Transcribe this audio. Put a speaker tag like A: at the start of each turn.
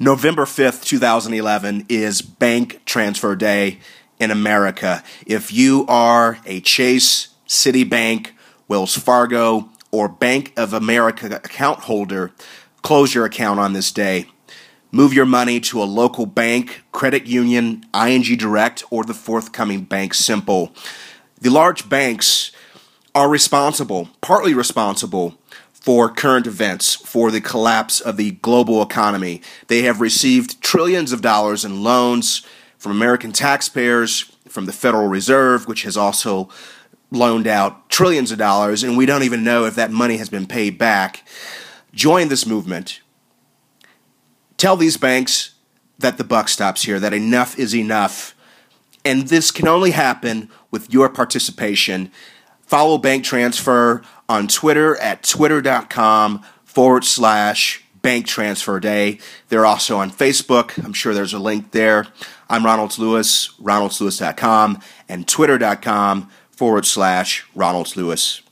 A: November 5th, 2011 is Bank Transfer Day in America. If you are a Chase, Citibank, Wells Fargo, or Bank of America account holder, close your account on this day. Move your money to a local bank, credit union, ING Direct, or the forthcoming Bank Simple. The large banks are responsible, partly responsible, for current events, for the collapse of the global economy. They have received trillions of dollars in loans from American taxpayers, from the Federal Reserve, which has also loaned out trillions of dollars, and we don't even know if that money has been paid back. Join this movement. Tell these banks that the buck stops here, that enough is enough. And this can only happen with your participation. Follow Bank Transfer on Twitter at twitter.com forward slash Bank Transfer Day. They're also on Facebook. I'm sure there's a link there. I'm Ronald Lewis, ronaldslewis.com, and twitter.com forward slash Ronald Lewis.